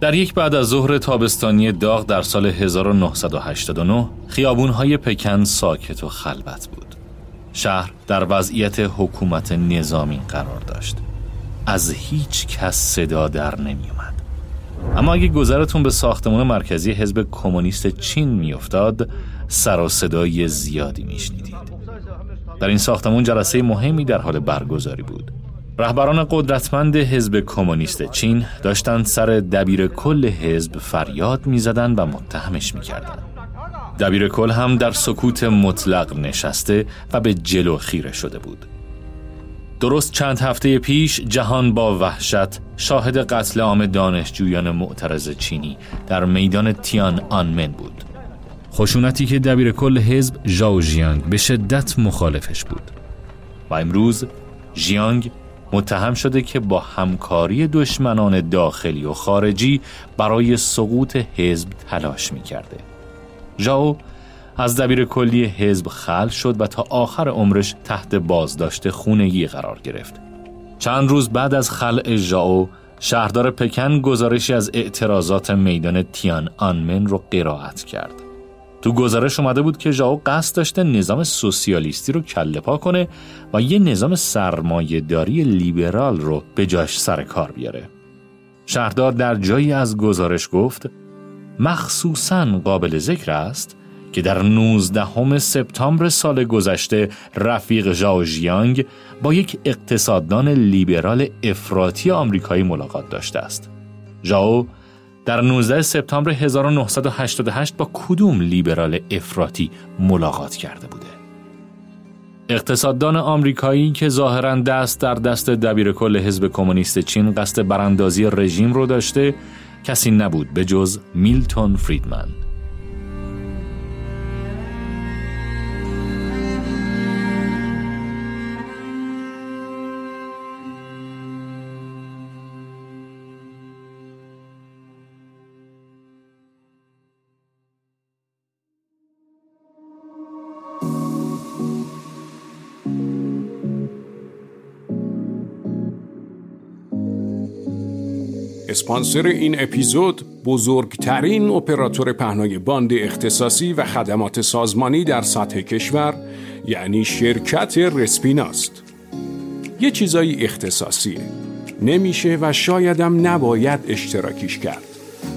در یک بعد از ظهر تابستانی داغ در سال 1989 خیابونهای پکن ساکت و خلوت بود. شهر در وضعیت حکومت نظامی قرار داشت. از هیچ کس صدا در نمی اومد. اما اگه گذرتون به ساختمان مرکزی حزب کمونیست چین میافتاد سر و صدای زیادی میشنیدید. در این ساختمان جلسه مهمی در حال برگزاری بود. رهبران قدرتمند حزب کمونیست چین داشتند سر دبیر کل حزب فریاد می‌زدند و متهمش می‌کردند. دبیر کل هم در سکوت مطلق نشسته و به جلو خیره شده بود. درست چند هفته پیش جهان با وحشت شاهد قتل عام دانشجویان معترض چینی در میدان تیان آنمن بود. خشونتی که دبیر کل حزب ژاو ژیانگ به شدت مخالفش بود. و امروز ژیانگ متهم شده که با همکاری دشمنان داخلی و خارجی برای سقوط حزب تلاش می کرده. ژاو از دبیر کلی حزب خل شد و تا آخر عمرش تحت بازداشت خونگی قرار گرفت. چند روز بعد از خلع ژاو شهردار پکن گزارشی از اعتراضات میدان تیان آنمن رو قرائت کرد. تو گزارش اومده بود که ژائو قصد داشته نظام سوسیالیستی رو کله پا کنه و یه نظام سرمایهداری لیبرال رو به جاش سر کار بیاره. شهردار در جایی از گزارش گفت مخصوصا قابل ذکر است که در 19 سپتامبر سال گذشته رفیق ژاو ژیانگ با یک اقتصاددان لیبرال افراطی آمریکایی ملاقات داشته است. ژاو در 19 سپتامبر 1988 با کدوم لیبرال افراطی ملاقات کرده بوده؟ اقتصاددان آمریکایی که ظاهرا دست در دست دبیر کل حزب کمونیست چین قصد براندازی رژیم رو داشته کسی نبود به جز میلتون فریدمن اسپانسر این اپیزود بزرگترین اپراتور پهنای باند اختصاصی و خدمات سازمانی در سطح کشور یعنی شرکت رسپیناست یه چیزایی اختصاصیه. نمیشه و شایدم نباید اشتراکیش کرد.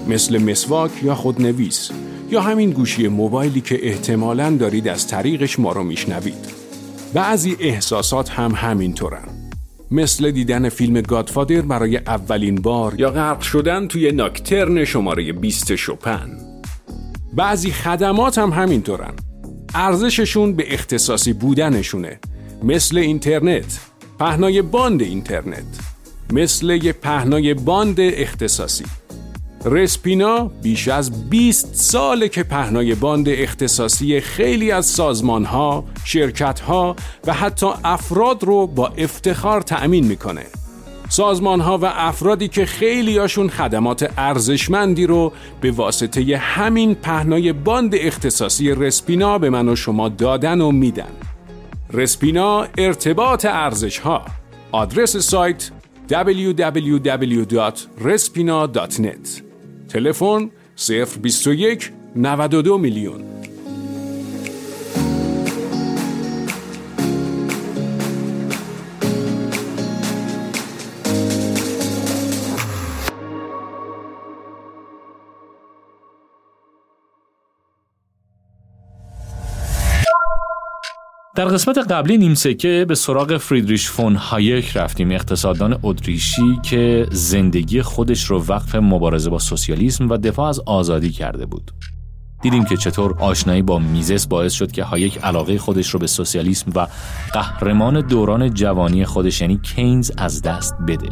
مثل مسواک یا خودنویس یا همین گوشی موبایلی که احتمالاً دارید از طریقش ما رو میشنوید. بعضی احساسات هم همینطورن. مثل دیدن فیلم Godfather برای اولین بار یا غرق شدن توی Nocturne شماره 20 شوپن بعضی خدمات هم همینطورن. ارزششون به اختصاصی بودنشونه. مثل اینترنت. پهنای باند اینترنت. مثل یه پهنای باند اختصاصی. رسپینا بیش از 20 ساله که پهنای باند اختصاصی خیلی از سازمان ها، شرکت ها و حتی افراد رو با افتخار تأمین می‌کنه. سازمان ها و افرادی که خیلی هاشون خدمات ارزشمندی رو به واسطه همین پهنای باند اختصاصی رسپینا به من و شما دادن و میدن. رسپینا ارتباط ارزش ها آدرس سایت www.respina.net تلفن 021 92 میلیون. در قسمت قبلی نیمسکه به سراغ فریدریش فون هایک رفتیم اقتصاددان اتریشی که زندگی خودش رو وقف مبارزه با سوسیالیسم و دفاع از آزادی کرده بود. دیدیم که چطور آشنایی با میزس باعث شد که هایک علاقه خودش رو به سوسیالیسم و قهرمان دوران جوانی خودش یعنی کینز از دست بده.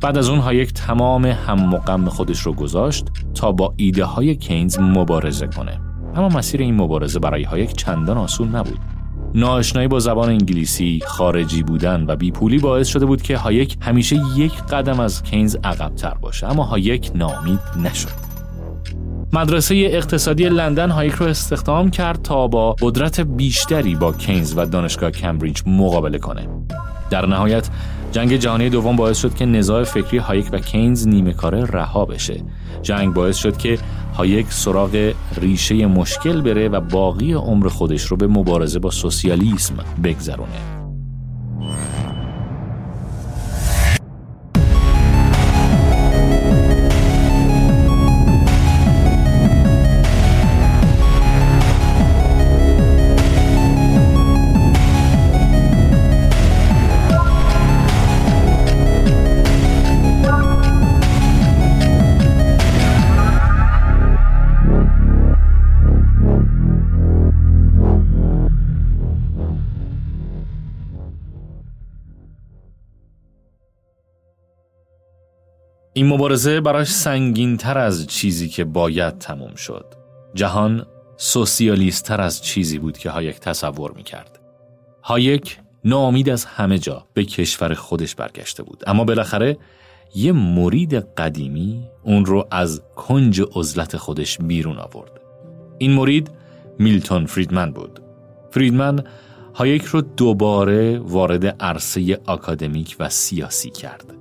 بعد از اون هایک تمام هم و غم خودش رو گذاشت تا با ایده های کینز مبارزه کنه. اما مسیر این مبارزه برای هایک چندان آسون نبود. ناآشنایی با زبان انگلیسی، خارجی بودن و بیپولی باعث شده بود که هایک همیشه یک قدم از کینز عقبتر باشه اما هایک ناامید نشد. مدرسه اقتصادی لندن هایک رو استخدام کرد تا با قدرت بیشتری با کینز و دانشگاه کمبریج مقابله کنه. در نهایت جنگ جهانی دوم باعث شد که نزاع فکری هایک و کینز نیمه کاره رها بشه. جنگ باعث شد که هایک سراغ ریشه مشکل بره و باقی عمر خودش رو به مبارزه با سوسیالیسم بگذرونه. مبارزه براش سنگین تر از چیزی که باید تموم شد. جهان سوسیالیست تر از چیزی بود که هایک تصور می کرد. هایک ناامید از همه جا به کشور خودش برگشته بود اما بالاخره یه مرید قدیمی اون رو از کنج عزلت خودش بیرون آورد. این مرید میلتون فریدمن بود. فریدمن هایک رو دوباره وارد عرصه آکادمیک و سیاسی کرد.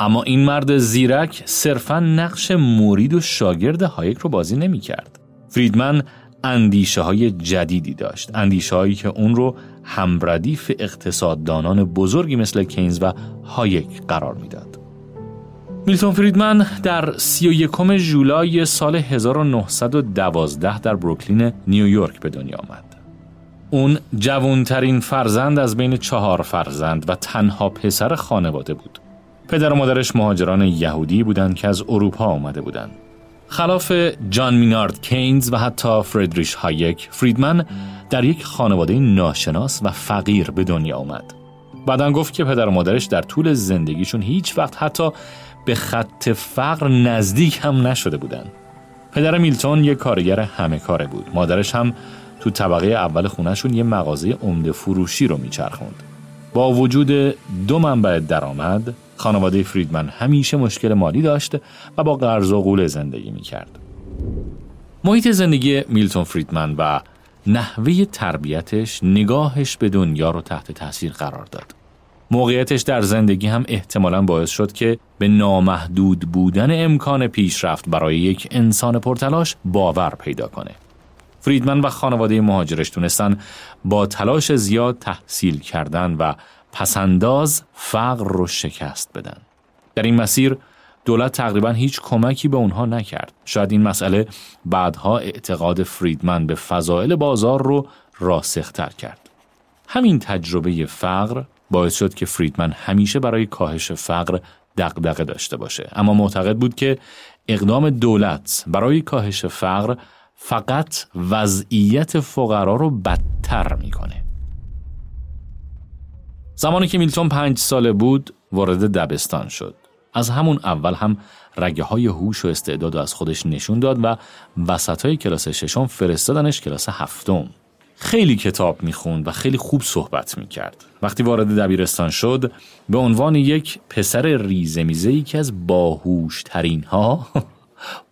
اما این مرد زیرک صرفا نقش مرید و شاگرد هایک رو بازی نمی کرد. فریدمن اندیشه های جدیدی داشت اندیشه هایی که اون رو همردیف اقتصاددانان بزرگی مثل کینز و هایک قرار می‌داد. میلتون فریدمن در 31 ژولای سال 1912 در بروکلین نیویورک به دنیا آمد. اون جوانترین فرزند از بین چهار فرزند و تنها پسر خانواده بود. پدر و مادرش مهاجران یهودی بودند که از اروپا آمده بودند. خلاف جان مینارد کینز و حتی فردریش هایک، فریدمن در یک خانواده ناشناس و فقیر به دنیا آمد. بعدا گفت که پدر و مادرش در طول زندگیشون هیچ وقت حتی به خط فقر نزدیک هم نشده بودند. پدر میلتون یک کارگر همه کاره بود. مادرش هم تو طبقه اول خونهشون یه مغازه عمده فروشی رو میچرخوند. با وجود دو منبع درآمد خانواده فریدمن همیشه مشکل مالی داشت و با قرض و قول زندگی می کرد. محیط زندگی میلتون فریدمن و نحوه تربیتش نگاهش به دنیا رو تحت تاثیر قرار داد. موقعیتش در زندگی هم احتمالا باعث شد که به نامحدود بودن امکان پیشرفت برای یک انسان پرتلاش باور پیدا کنه. فریدمن و خانواده مهاجرش تونستن با تلاش زیاد تحصیل کردن و پسنداز فقر رو شکست بدن. در این مسیر دولت تقریبا هیچ کمکی به اونها نکرد. شاید این مسئله بعدها اعتقاد فریدمن به فضائل بازار رو راسختر کرد. همین تجربه فقر باعث شد که فریدمن همیشه برای کاهش فقر دغدغه داشته باشه اما معتقد بود که اقدام دولت برای کاهش فقر فقط وضعیت فقرا رو بدتر می‌کنه. زمانی که میلتون پنج ساله بود وارد دبستان شد. از همون اول هم رگه های هوش و استعداد از خودش نشون داد و وسط های کلاس ششم فرستادنش کلاس هفتم. خیلی کتاب می‌خوند و خیلی خوب صحبت می‌کرد. وقتی وارد دبیرستان شد به عنوان یک پسر ریزمیزه ای که از باهوش ترین ها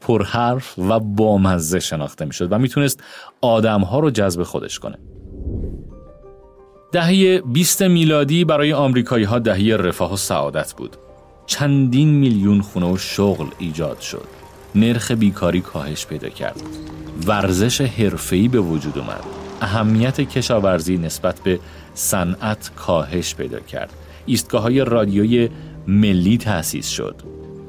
پرحرف و بامزه شناخته می‌شد و می‌تونست آدم ها رو جذب خودش کنه. دهه 20 میلادی برای آمریکایی ها دهه رفاه و سعادت بود. چندین میلیون خونه و شغل ایجاد شد. نرخ بیکاری کاهش پیدا کرد. ورزش حرفه‌ای به وجود اومد. اهمیت کشاورزی نسبت به صنعت کاهش پیدا کرد. ایستگاه های رادیوی ملی تأسیس شد.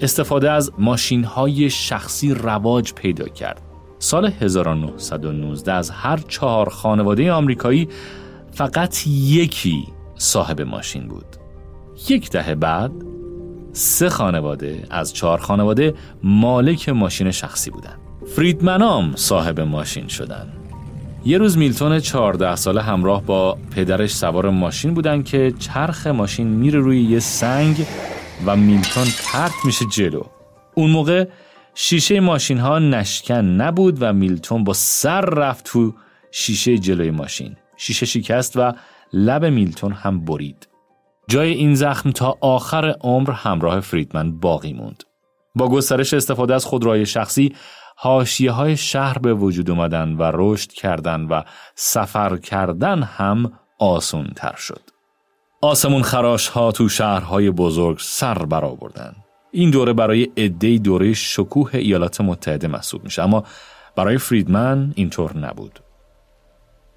استفاده از ماشین های شخصی رواج پیدا کرد. سال 1919 از هر چهار خانواده آمریکایی فقط یکی صاحب ماشین بود. یک دهه بعد سه خانواده از چهار خانواده مالک ماشین شخصی بودند. فریدمنام صاحب ماشین شدن. یه روز میلتون 14 ساله همراه با پدرش سوار ماشین بودن که چرخ ماشین میره روی یه سنگ و میلتون پرت میشه جلو. اون موقع شیشه ماشین ها نشکن نبود و میلتون با سر رفت تو شیشه جلوی ماشین. شیشه شکست و لب میلتون هم برید. جای این زخم تا آخر عمر همراه فریدمن باقی موند. با گسترش استفاده از خودروهای شخصی هاشیه های شهر به وجود اومدن و رشد کردن و سفر کردن هم آسون تر شد. آسمون خراش ها تو شهرهای بزرگ سر برآوردن. این دوره برای عده دوره شکوه ایالات متحده محسوب میشه اما برای فریدمن اینطور نبود.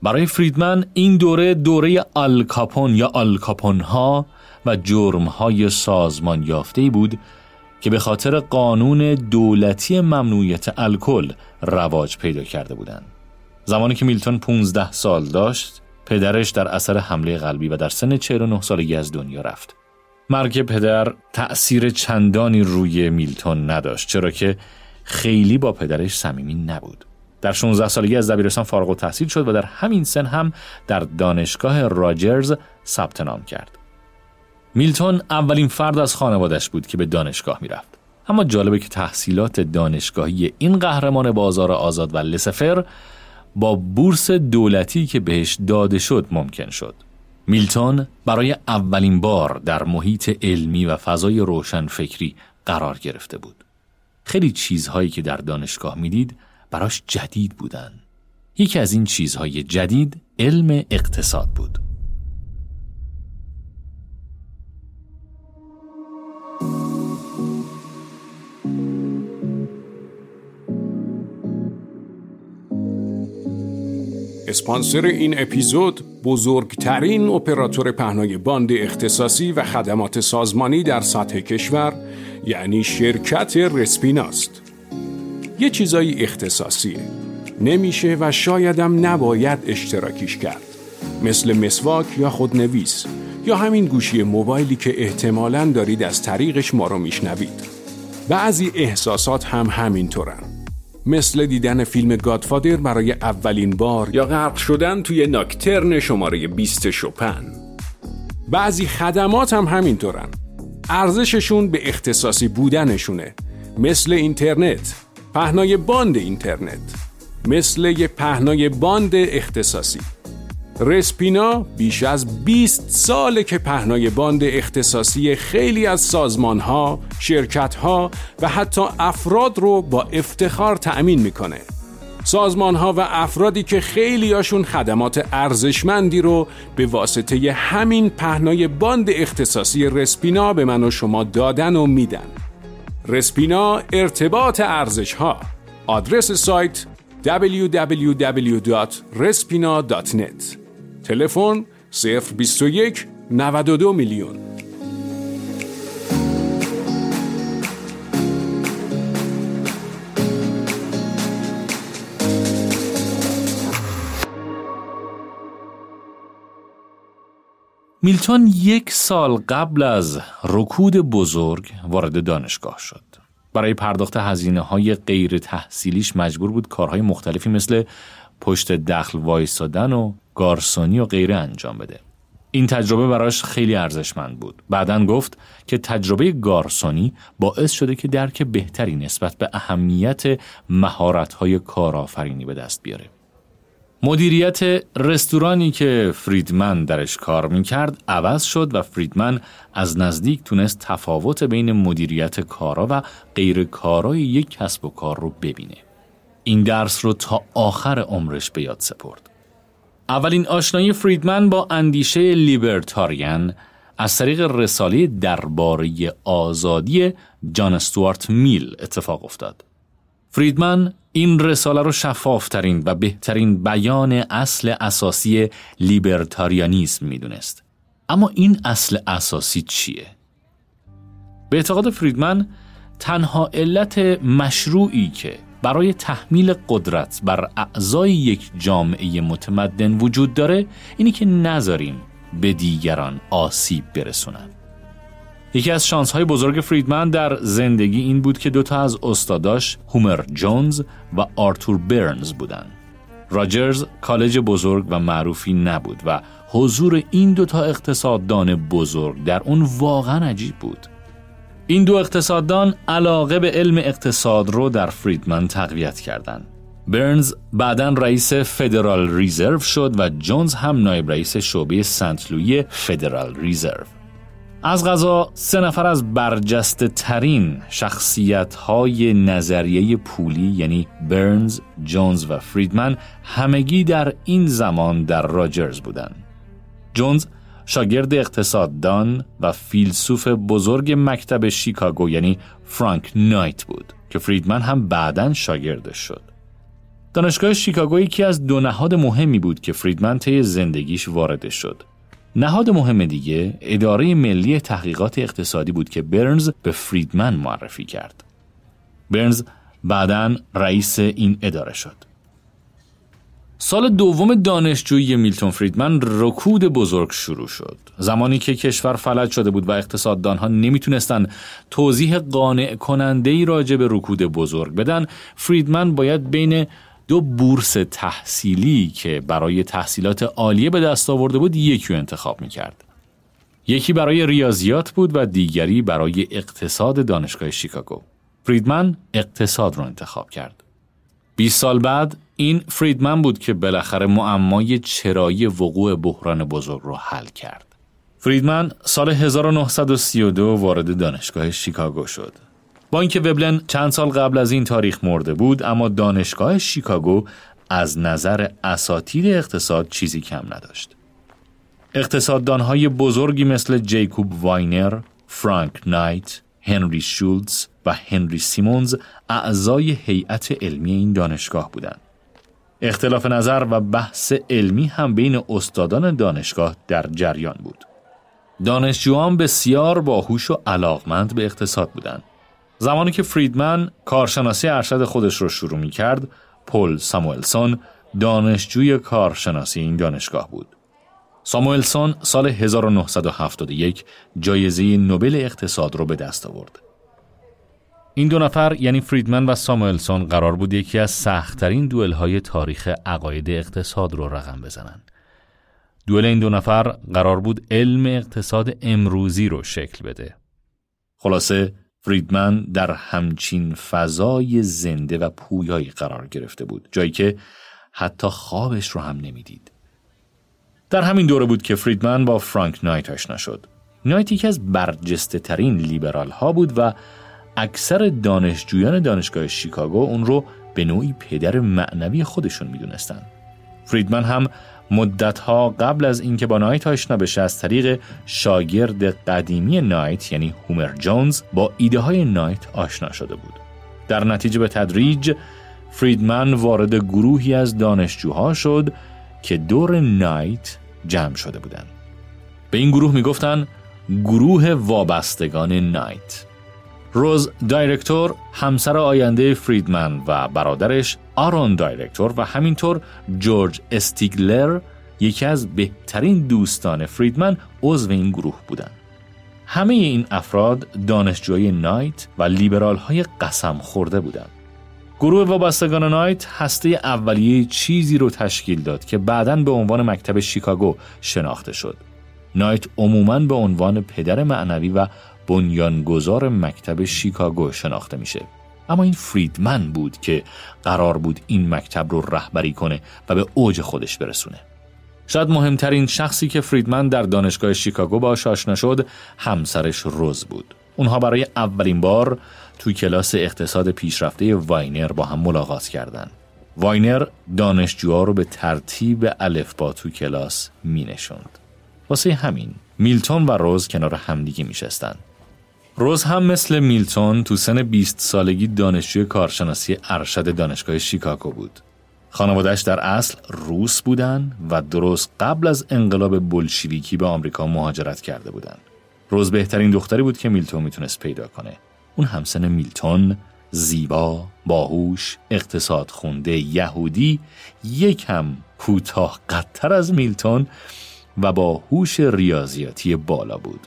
برای فریدمن این دوره دوره آلکاپون یا آلکاپون ها و جرم های سازمان یافته بود که به خاطر قانون دولتی ممنوعیت الکل رواج پیدا کرده بودند. زمانی که میلتون 15 سال داشت، پدرش در اثر حمله قلبی و در سن 49 سالگی از دنیا رفت. مرگ پدر تأثیر چندانی روی میلتون نداشت چرا که خیلی با پدرش صمیمی نبود. در 16 سالگی از دبیرستان فارغ التحصیل شد و در همین سن هم در دانشگاه راجرز ثبت نام کرد. میلتون اولین فرد از خانوادش بود که به دانشگاه می‌رفت. اما جالبه که تحصیلات دانشگاهی این قهرمان بازار آزاد و لسفر با بورس دولتی که بهش داده شد ممکن شد. میلتون برای اولین بار در محیط علمی و فضای روشن فکری قرار گرفته بود. خیلی چیزهایی که در دانشگاه می‌دید براش جدید بودن. یکی از این چیزهای جدید علم اقتصاد بود. اسپانسر این اپیزود بزرگترین اپراتور پهنای باند اختصاصی و خدمات سازمانی در سطح کشور یعنی شرکت رسپیناست. یه چیزایی اختصاصیه. نمیشه و شایدم نباید اشتراکیش کرد. مثل مسواک یا خودنویس یا همین گوشی موبایلی که احتمالاً دارید از طریقش ما رو میشنوید. بعضی احساسات هم همینطورن. مثل دیدن فیلم Godfather برای اولین بار یا غرق شدن توی Nocturne شماره 20 شوپن بعضی خدمات هم همینطورن. ارزششون به اختصاصی بودنشونه. مثل اینترنت. پهنای باند اینترنت. مثل یه پهنای باند اختصاصی. رسپینا بیش از 20 ساله که پهنای باند اختصاصی خیلی از سازمان ها، شرکت ها و حتی افراد رو با افتخار تأمین می‌کنه. سازمان ها و افرادی که خیلیاشون خدمات ارزشمندی رو به واسطه همین پهنای باند اختصاصی رسپینا به من و شما دادن و میدن. رسپینا ارتباط ارزش ها آدرس سایت www.respina.net تلفن 021 92 میلیون میلتون یک سال قبل از رکود بزرگ وارد دانشگاه شد. برای پرداخت هزینه های غیر تحصیلیش مجبور بود کارهای مختلفی مثل پشت دخل وایستادن و گارسونی و غیره انجام بده. این تجربه براش خیلی ارزشمند بود. بعدا گفت که تجربه گارسونی باعث شده که درک بهتری نسبت به اهمیت مهارت‌های کارآفرینی به دست بیاره. مدیریت رستورانی که فریدمن درش کار می‌کرد عوض شد و فریدمن از نزدیک تونست تفاوت بین مدیریت کارا و غیر کارای یک کسب و کار رو ببینه. این درس رو تا آخر عمرش به یاد سپرد. اولین آشنایی فریدمن با اندیشه لیبرتاریان از طریق رساله درباره آزادی جان استوارت میل اتفاق افتاد. فریدمن این رساله رو شفافترین و بهترین بیان اصل اساسی لیبرتاریانیسم می‌دونست. اما این اصل اساسی چیه؟ به اعتقاد فریدمن تنها علت مشروعی که برای تحمیل قدرت بر اعضای یک جامعه متمدن وجود داره اینی که نذاریم به دیگران آسیب برسونن. یکی از شانس های بزرگ فریدمن در زندگی این بود که دوتا از استاداش هومر جونز و آرتور برنز بودن راجرز کالج بزرگ و معروفی نبود و حضور این دوتا اقتصاددان بزرگ در اون واقعا عجیب بود. این دو اقتصاددان علاقه به علم اقتصاد رو در فریدمن تقویت کردند. برنز بعدا رئیس فدرال ریزرو شد و جونز هم نایب رئیس شعبه سنت لویی فدرال ریزرو. از غذا سه نفر از برجسته ترین شخصیت های نظریه پولی یعنی برنز، جونز و فریدمن همگی در این زمان در راجرز بودند. جونز شاگرد اقتصاددان و فیلسوف بزرگ مکتب شیکاگو یعنی فرانک نایت بود که فریدمن هم بعدا شاگردش شد. دانشگاه شیکاگو یکی از دو نهاد مهمی بود که فریدمن طی زندگیش وارد شد. نهاد مهم دیگه اداره ملی تحقیقات اقتصادی بود که برنز به فریدمن معرفی کرد. برنز بعدا رئیس این اداره شد. سال دوم دانشجویی میلتون فریدمن رکود بزرگ شروع شد. زمانی که کشور فلج شده بود و اقتصاددانها نمی‌تونستن توضیح قانع کننده ای راجع به رکود بزرگ بدن، فریدمن باید بین دو بورس تحصیلی که برای تحصیلات عالیه به دست آورده بود یکی انتخاب می‌کرد. یکی برای ریاضیات بود و دیگری برای اقتصاد دانشگاه شیکاگو. فریدمن اقتصاد رو انتخاب کرد. 20 سال بعد این فریدمن بود که بالاخره معمای چرایی وقوع بحران بزرگ رو حل کرد. فریدمن سال 1932 وارد دانشگاه شیکاگو شد. با اینکه وبلن چند سال قبل از این تاریخ مرده بود اما دانشگاه شیکاگو از نظر اساتید اقتصاد چیزی کم نداشت. اقتصاددانهای بزرگی مثل جیکوب واینر، فرانک نایت، هنری شولتز و هنری سیمونز اعضای هیئت علمی این دانشگاه بودند. اختلاف نظر و بحث علمی هم بین استادان دانشگاه در جریان بود. دانشجویان بسیار باهوش و علاقمند به اقتصاد بودند. زمانی که فریدمن کارشناسی ارشد خودش رو شروع می کرد، پل ساموئلسون دانشجوی کارشناسی این دانشگاه بود. ساموئلسون سال 1971 جایزه نوبل اقتصاد رو به دست آورد. این دو نفر یعنی فریدمن و ساموئلسون قرار بود یکی از سختترین دوئل های تاریخ عقاید اقتصاد رو رقم بزنن. دوئل این دو نفر قرار بود علم اقتصاد امروزی رو شکل بده. خلاصه فریدمن در همچین فضای زنده و پویایی قرار گرفته بود جایی که حتی خوابش رو هم نمی‌دید. در همین دوره بود که فریدمن با فرانک نایت آشنا شد. نایت یکی از برجسته ترین لیبرال ها بود و اکثر دانشجویان دانشگاه شیکاگو اون رو به نوعی پدر معنوی خودشون می‌دونستند. فریدمن هم مدتها قبل از اینکه با نایت آشنا بشه از طریق شاگرد قدیمی نایت یعنی هومر جونز با ایده های نایت آشنا شده بود. در نتیجه به تدریج فریدمن وارد گروهی از دانشجوها شد که دور نایت جمع شده بودند. به این گروه می‌گفتن گروه وابستگان نایت. روز دایرکتور همسر آینده فریدمن و برادرش آرون دایرکتور و همینطور جورج استیگلر یکی از بهترین دوستان فریدمن عضو این گروه بودند. همه این افراد دانشجوی نایت و لیبرال های قسم خورده بودند. گروه وابستگان نایت هسته اولیه چیزی رو تشکیل داد که بعدا به عنوان مکتب شیکاگو شناخته شد. نایت عموماً به عنوان پدر معنوی و بنیانگذار مکتب شیکاگو شناخته میشه. اما این فریدمن بود که قرار بود این مکتب رو رهبری کنه و به اوج خودش برسونه. شاید مهمترین شخصی که فریدمن در دانشگاه شیکاگو باش آشنا شد همسرش رز بود. اونها برای اولین بار توی کلاس اقتصاد پیشرفته واینر با هم ملاقات کردند. واینر دانشجوها رو به ترتیب الفبا تو کلاس می نشوند. واسه همین میلتون و رز کنار همدیگه می شستند. رز هم مثل میلتون تو سن 20 سالگی دانشجوی کارشناسی ارشد دانشگاه شیکاگو بود. خانوادش در اصل روس بودن و درست قبل از انقلاب بلشویکی به آمریکا مهاجرت کرده بودند. روز بهترین دختری بود که میلتون می‌تونست پیدا کنه. اون همسن میلتون، زیبا، باهوش، اقتصاد خونده، یهودی، یکم کوتاه قدتر از میلتون و با هوش ریاضیاتی بالا بود.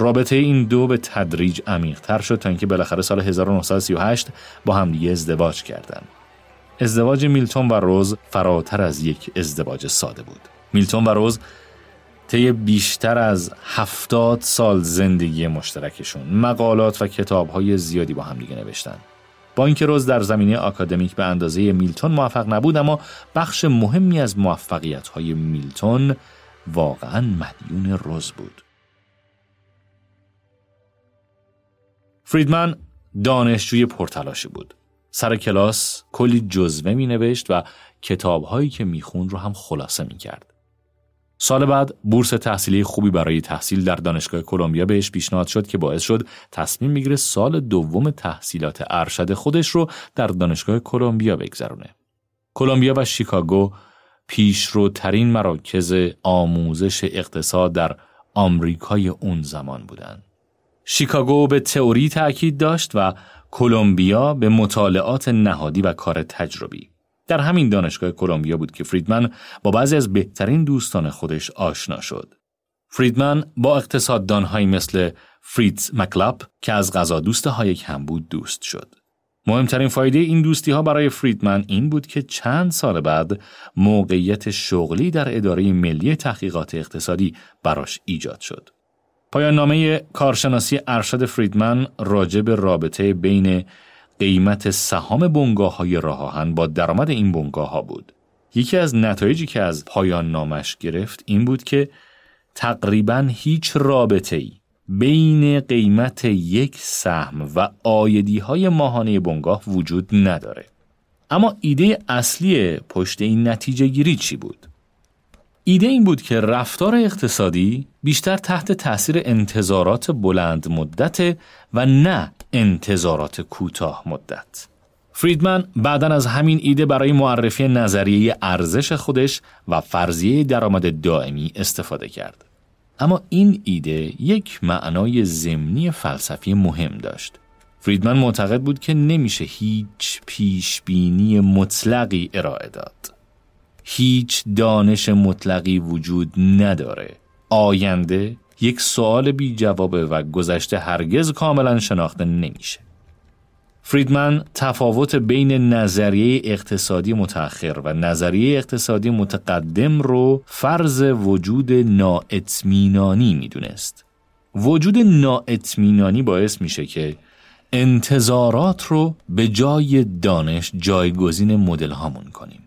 رابطه این دو به تدریج عمیقتر شد تا اینکه بالاخره سال 1938 با همدیگه ازدواج کردند. ازدواج میلتون و روز فراتر از یک ازدواج ساده بود. میلتون و روز طی بیشتر از هفتاد سال زندگی مشترکشون مقالات و کتابهای زیادی با همدیگه نوشتن. با اینکه روز در زمینه آکادمیک به اندازه میلتون موفق نبود اما بخش مهمی از موفقیت های میلتون واقعا مدیون روز بود. فریدمن دانشجوی پرتلاشی بود. سر کلاس کلی جزوه می نوشت و کتابهایی که می خون رو هم خلاصه می کرد. سال بعد بورس تحصیلی خوبی برای تحصیل در دانشگاه کلمبیا بهش پیشنهاد شد که باعث شد تصمیم می‌گیره سال دوم تحصیلات ارشد خودش رو در دانشگاه کلمبیا بگذرونه. کلمبیا و شیکاگو پیشروترین مراکز آموزش اقتصاد در آمریکای اون زمان بودند. شیکاگو به تئوری تأکید داشت و کلمبیا به مطالعات نهادی و کار تجربی. در همین دانشگاه کلمبیا بود که فریدمن با بعضی از بهترین دوستان خودش آشنا شد. فریدمن با اقتصاددانهایی مثل فریتز مکلاپ که از غذا دوست هایک هم بود دوست شد. مهمترین فایده این دوستی ها برای فریدمن این بود که چند سال بعد موقعیت شغلی در اداره ملی تحقیقات اقتصادی براش ایجاد شد. پایان نامه کارشناسی ارشد فریدمن راجع به رابطه بین قیمت سهام بنگاه های راه با درآمد این بنگاه ها بود. یکی از نتایجی که از پایان نامش گرفت این بود که تقریبا هیچ رابطه ای بین قیمت یک سهم و آیدی های ماهانه بنگاه وجود نداره. اما ایده اصلی پشت این نتیجه گیری چی بود؟ ایده این بود که رفتار اقتصادی بیشتر تحت تاثیر انتظارات بلند مدت و نه انتظارات کوتاه مدت. فریدمن بعدا از همین ایده برای معرفی نظریه ارزش خودش و فرضیه درآمد دائمی استفاده کرد. اما این ایده یک معنای ضمنی فلسفی مهم داشت. فریدمن معتقد بود که نمیشه هیچ پیشبینی مطلقی ارائه داد. هیچ دانش مطلقی وجود نداره. آینده یک سوال بی جوابه و گذشته هرگز کاملا شناخته نمیشه. فریدمن تفاوت بین نظریه اقتصادی متأخر و نظریه اقتصادی متقدم رو فرض وجود نااطمینانی می‌دونست. وجود نااطمینانی باعث میشه که انتظارات رو به جای دانش جایگزین مدل هامون کنیم.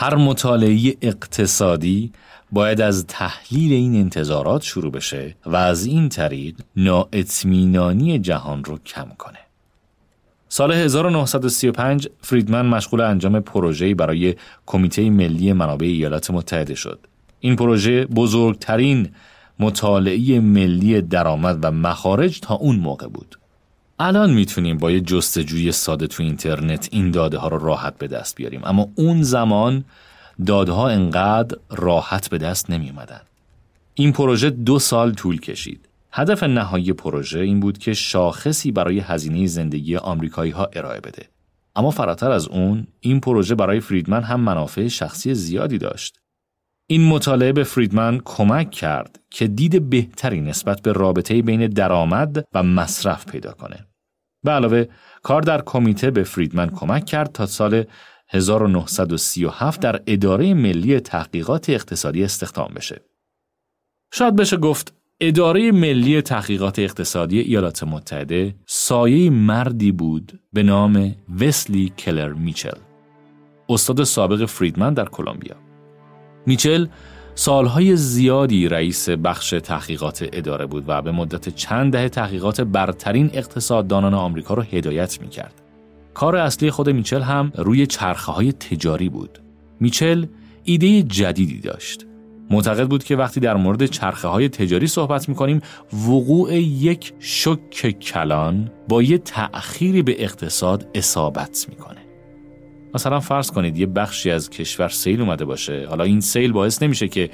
هر مطالعه اقتصادی باید از تحلیل این انتظارات شروع بشه و از این طریق نااطمینانی جهان رو کم کنه. سال 1935 فریدمن مشغول انجام پروژه‌ای برای کمیته ملی منابع ایالات متحده شد. این پروژه بزرگترین مطالعه ملی درآمد و مخارج تا اون موقع بود. الان می‌تونیم با یه جستجوی ساده تو اینترنت این داده ها رو راحت به دست بیاریم اما اون زمان داده ها انقدر راحت به دست نمی اومدن. این پروژه دو سال طول کشید. هدف نهایی پروژه این بود که شاخصی برای هزینه زندگی آمریکایی ها ارائه بده. اما فراتر از اون این پروژه برای فریدمن هم منافع شخصی زیادی داشت. این مطالعه به فریدمن کمک کرد که دید بهتری نسبت به رابطه بین درآمد و مصرف پیدا کنه. به علاوه کار در کمیته به فریدمن کمک کرد تا سال 1937 در اداره ملی تحقیقات اقتصادی استخدام بشه. شاید بشه گفت اداره ملی تحقیقات اقتصادی ایالات متحده سایه مردی بود به نام وسلی کلر میچل استاد سابق فریدمن در کلمبیا میچل سالهای زیادی رئیس بخش تحقیقات اداره بود و به مدت چند دهه تحقیقات برترین اقتصاددانان آمریکا را هدایت می‌کرد. کار اصلی خود میچل هم روی چرخه های تجاری بود. میچل ایده جدیدی داشت. معتقد بود که وقتی در مورد چرخه های تجاری صحبت می‌کنیم وقوع یک شک کلان با یه تأخیری به اقتصاد اصابت می‌کنه. مثلا فرض کنید یه بخشی از کشور سیل اومده باشه حالا این سیل باعث نمیشه که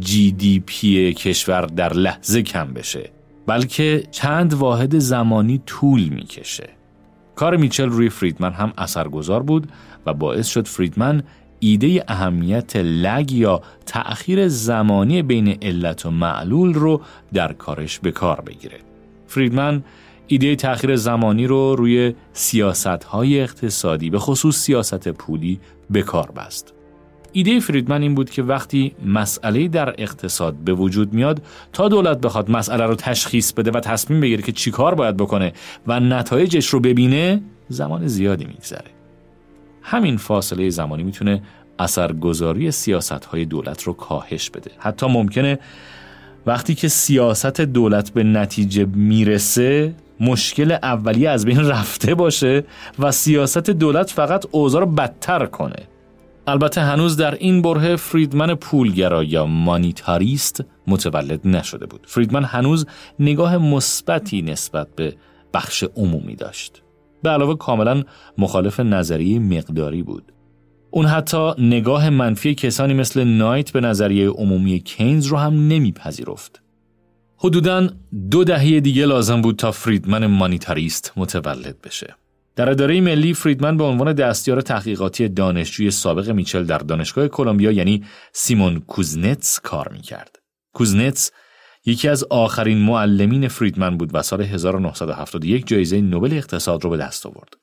جی دی پی کشور در لحظه کم بشه بلکه چند واحد زمانی طول می‌کشه کار میچل روی فریدمن هم اثرگذار بود و باعث شد فریدمن ایده اهمیت لگ یا تأخیر زمانی بین علت و معلول رو در کارش به کار بگیره. فریدمن ایده تأخیر زمانی رو روی سیاست های اقتصادی به خصوص سیاست پولی به کار بست. ایده فریدمن این بود که وقتی مسئله در اقتصاد به وجود میاد تا دولت بخواد مسئله رو تشخیص بده و تصمیم بگیره که چیکار باید بکنه و نتایجش رو ببینه زمان زیادی میگذره. همین فاصله زمانی می‌تونه اثرگذاری سیاست های دولت رو کاهش بده. حتی ممکنه وقتی که سیاست دولت به نتیجه می‌رسه مشکل اولیه از بین رفته باشه و سیاست دولت فقط اوضاع رو بدتر کنه البته هنوز در این بره فریدمن پولگرا یا مانیتاریست متولد نشده بود. فریدمن هنوز نگاه مثبتی نسبت به بخش عمومی داشت. به علاوه کاملا مخالف نظریه مقداری بود. اون حتی نگاه منفی کسانی مثل نایت به نظریه عمومی کینز رو هم نمیپذیرفت. حدوداً دو دهه دیگه لازم بود تا فریدمن مانیتاریست متولد بشه. در اداره ملی فریدمن به عنوان دستیار تحقیقاتی دانشجوی سابق میچل در دانشگاه کلمبیا یعنی سیمون کوزنتس کار می‌کرد. کوزنتس یکی از آخرین معلمین فریدمن بود و سال 1971 جایزه نوبل اقتصاد رو به دست آورد.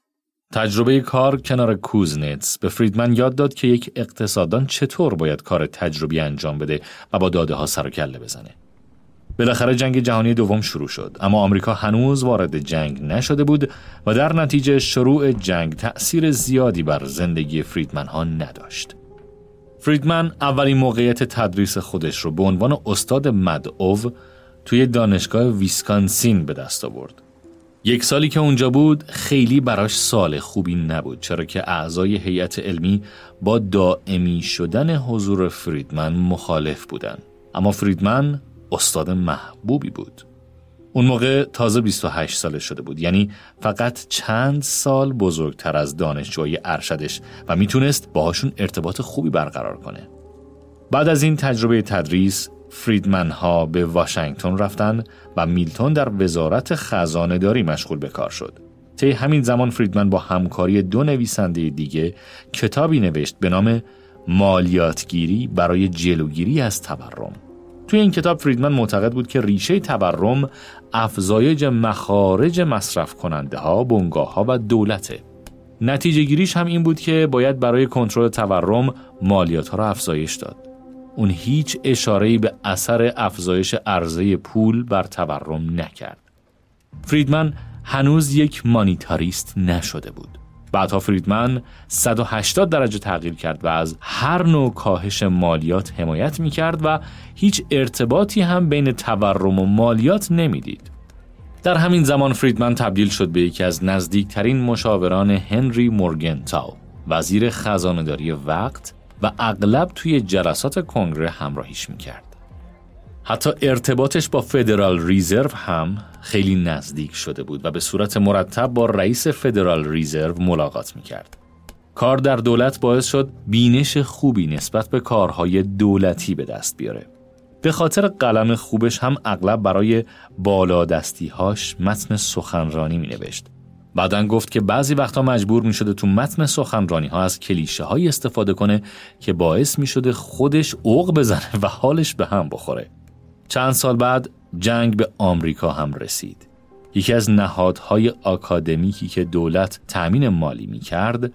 تجربه کار کنار کوزنتس به فریدمن یاد داد که یک اقتصاددان چطور باید کار تجربی انجام بده و با داده ها سر و کله بزنه. بالاخره جنگ جهانی دوم شروع شد اما آمریکا هنوز وارد جنگ نشده بود و در نتیجه شروع جنگ تأثیر زیادی بر زندگی فریدمن ها نداشت. فریدمن اولین موقعیت تدریس خودش رو به عنوان استاد مدعو توی دانشگاه ویسکانسین به دست آورد. یک سالی که اونجا بود خیلی براش سال خوبی نبود چرا که اعضای هیئت علمی با دائمی شدن حضور فریدمن مخالف بودن. اما فریدمن استاد محبوبی بود. اون موقع تازه 28 ساله شده بود یعنی فقط چند سال بزرگتر از دانشجوی ارشدش و می‌تونست باهاشون ارتباط خوبی برقرار کنه. بعد از این تجربه تدریس فریدمن ها به واشنگتن رفتن و میلتون در وزارت خزانه داری مشغول به کار شد. طی همین زمان فریدمن با همکاری دو نویسنده دیگه کتابی نوشت به نام مالیاتگیری برای جلوگیری از تورم. توی این کتاب فریدمن معتقد بود که ریشه تورم افزایش مخارج مصرف کننده ها، بنگاه ها و دولته. نتیجه گیریش هم این بود که باید برای کنترل تورم مالیات ها را افزایش داد. اون هیچ اشاره‌ای به اثر افزایش عرضه پول بر تورم نکرد. فریدمن هنوز یک مانیتاریست نشده بود. بعدها فریدمن 180 درجه تغییر کرد و از هر نوع کاهش مالیات حمایت می کرد و هیچ ارتباطی هم بین تورم و مالیات نمی‌دید. در همین زمان فریدمن تبدیل شد به یکی از نزدیکترین مشاوران هنری مورگنتاو وزیر خزانهداری وقت و اغلب توی جلسات کنگره همراهیش می‌کرد. حتی ارتباطش با فدرال ریزرو هم خیلی نزدیک شده بود و به صورت مرتب با رئیس فدرال ریزرو ملاقات می‌کرد. کار در دولت باعث شد بینش خوبی نسبت به کارهای دولتی به دست بیاره. به خاطر قلم خوبش هم اغلب برای بالادستیهاش متن سخنرانی می نوشت. بعدا گفت که بعضی وقتا مجبور می شده تو متن سخنرانی ها از کلیشه های استفاده کنه که باعث می شده خودش اوق بزنه و حالش به هم بخوره. چند سال بعد جنگ به آمریکا هم رسید. یکی از نهادهای آکادمیکی که دولت تأمین مالی می کرد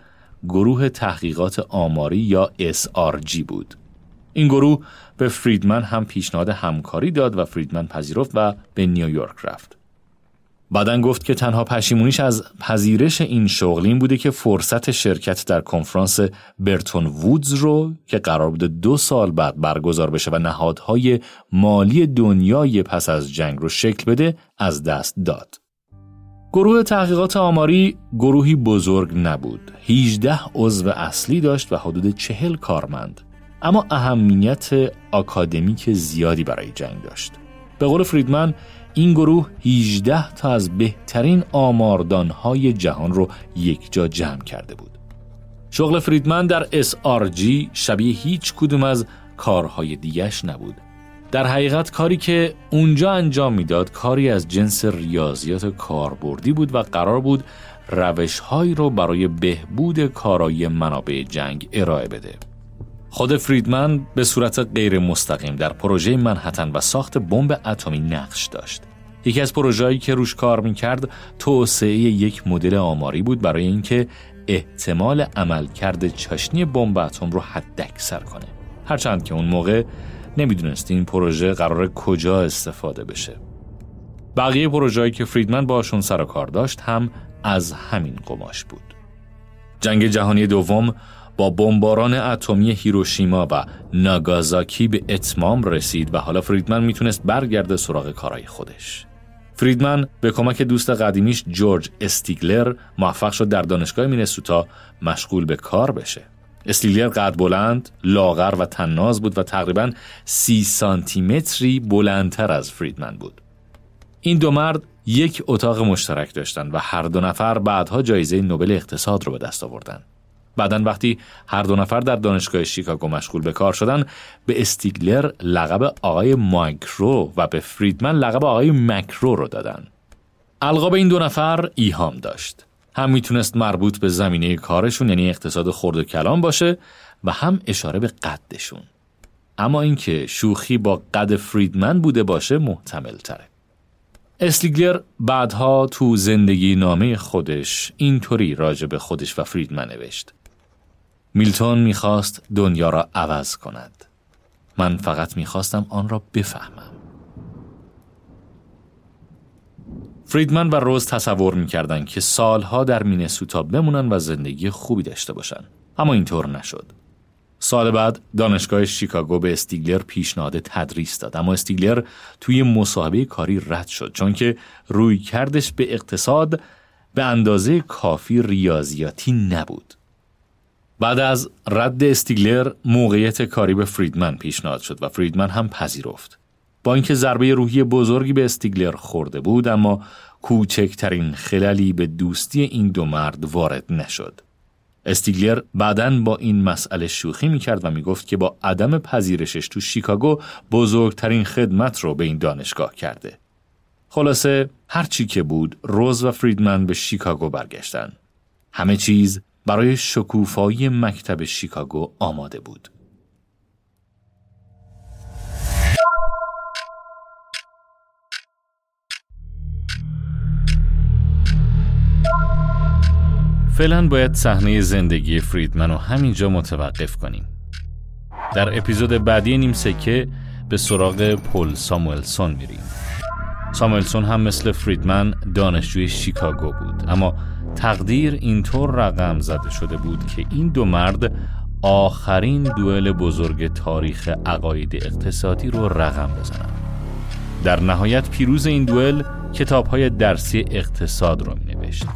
گروه تحقیقات آماری یا SRG بود. این گروه به فریدمن هم پیشنهاد همکاری داد و فریدمن پذیرفت و به نیویورک رفت. بعدا گفت که تنها پشیمونیش از پذیرش این شغل این بوده که فرصت شرکت در کنفرانس برتون وودز رو که قرار بوده دو سال بعد برگزار بشه و نهادهای مالی دنیای پس از جنگ رو شکل بده از دست داد. گروه تحقیقات آماری گروهی بزرگ نبود. 18 عضو اصلی داشت و حدود چهل کارمند. اما اهمیت آکادمیک زیادی برای جنگ داشت. به قول فریدمن این گروه 18 تا از بهترین آماردانهای جهان رو یک جا جمع کرده بود. شغل فریدمن در SRG شبیه هیچ کدوم از کارهای دیگش نبود. در حقیقت کاری که اونجا انجام می‌داد کاری از جنس ریاضیات کاربردی بود و قرار بود روشهایی رو برای بهبود کارایی منابع جنگ ارائه بده. خود فریدمن به صورت غیر مستقیم در پروژه منحتن و ساخت بمب اتمی نقش داشت. یکی از پروژه‌ای که روش کار می‌کرد توسعه یک مدل آماری بود برای اینکه احتمال عملکرد چاشنی بمب اتم رو حداکثر کنه. هرچند که اون موقع نمی‌دونست این پروژه قرار کجا استفاده بشه. بقیه پروژه‌ای که فریدمن باشون سر کار داشت هم از همین قماش بود. جنگ جهانی دوم با بمباران اتمی هیروشیما و ناگازاکی به اتمام رسید و حالا فریدمن می‌تونست برگرده سراغ کارهای خودش. فریدمن به کمک دوست قدیمیش جورج استیگلر موفق شد در دانشگاه مینسوتا مشغول به کار بشه. استیگلر قد بلند، لاغر و طناز بود و تقریبا سی سانتیمتری بلندتر از فریدمن بود. این دو مرد یک اتاق مشترک داشتند و هر دو نفر بعدها جایزه نوبل اقتصاد رو به دست آوردند. بعدا وقتی هر دو نفر در دانشگاه شیکاگو مشغول به کار شدن به استیگلر لقب آقای مایکرو و به فریدمن لقب آقای مکرو رو دادن. القاب این دو نفر ایهام داشت. هم می‌تونست مربوط به زمینه کارشون یعنی اقتصاد خرد و کلام باشه و هم اشاره به قدشون. اما اینکه شوخی با قد فریدمن بوده باشه محتمل تره. اسلیگلر بعدها تو زندگی نامه خودش اینطوری راجع به خودش و فریدمن نوشت. میلتون می‌خواست دنیا را عوض کند. من فقط می‌خواستم آن را بفهمم. فریدمن و رز تصور می‌کردند که سالها در مینسوتا بمونن و زندگی خوبی داشته باشن. اما اینطور نشد. سال بعد دانشگاه شیکاگو به استیگلر پیشنهاد تدریس داد اما استیگلر توی مصاحبه کاری رد شد چون که رویکردش به اقتصاد به اندازه کافی ریاضیاتی نبود. بعد از رد استیگلر موقعیت کاری به فریدمن پیشنهاد شد و فریدمن هم پذیرفت. با اینکه ضربه روحی بزرگی به استیگلر خورده بود اما کوچکترین خلالی به دوستی این دو مرد وارد نشد. استیگلر بعدا با این مسئله شوخی می‌کرد و می‌گفت که با عدم پذیرشش تو شیکاگو بزرگترین خدمت رو به این دانشگاه کرده. خلاصه هرچی که بود روز و فریدمن به شیکاگو برگشتن. همه چیز برای شکوفایی مکتب شیکاگو آماده بود. فعلا باید صحنه زندگی فریدمن رو همینجا متوقف کنیم. در اپیزود بعدی نیم سکه به سراغ پل ساموئلسون میریم. ساموئلسون هم مثل فریدمن دانشجوی شیکاگو بود اما تقدیر اینطور رقم زده شده بود که این دو مرد آخرین دوئل بزرگ تاریخ عقاید اقتصادی رو رقم بزنند. در نهایت پیروز این دوئل کتابهای درسی اقتصاد رو می نوشت.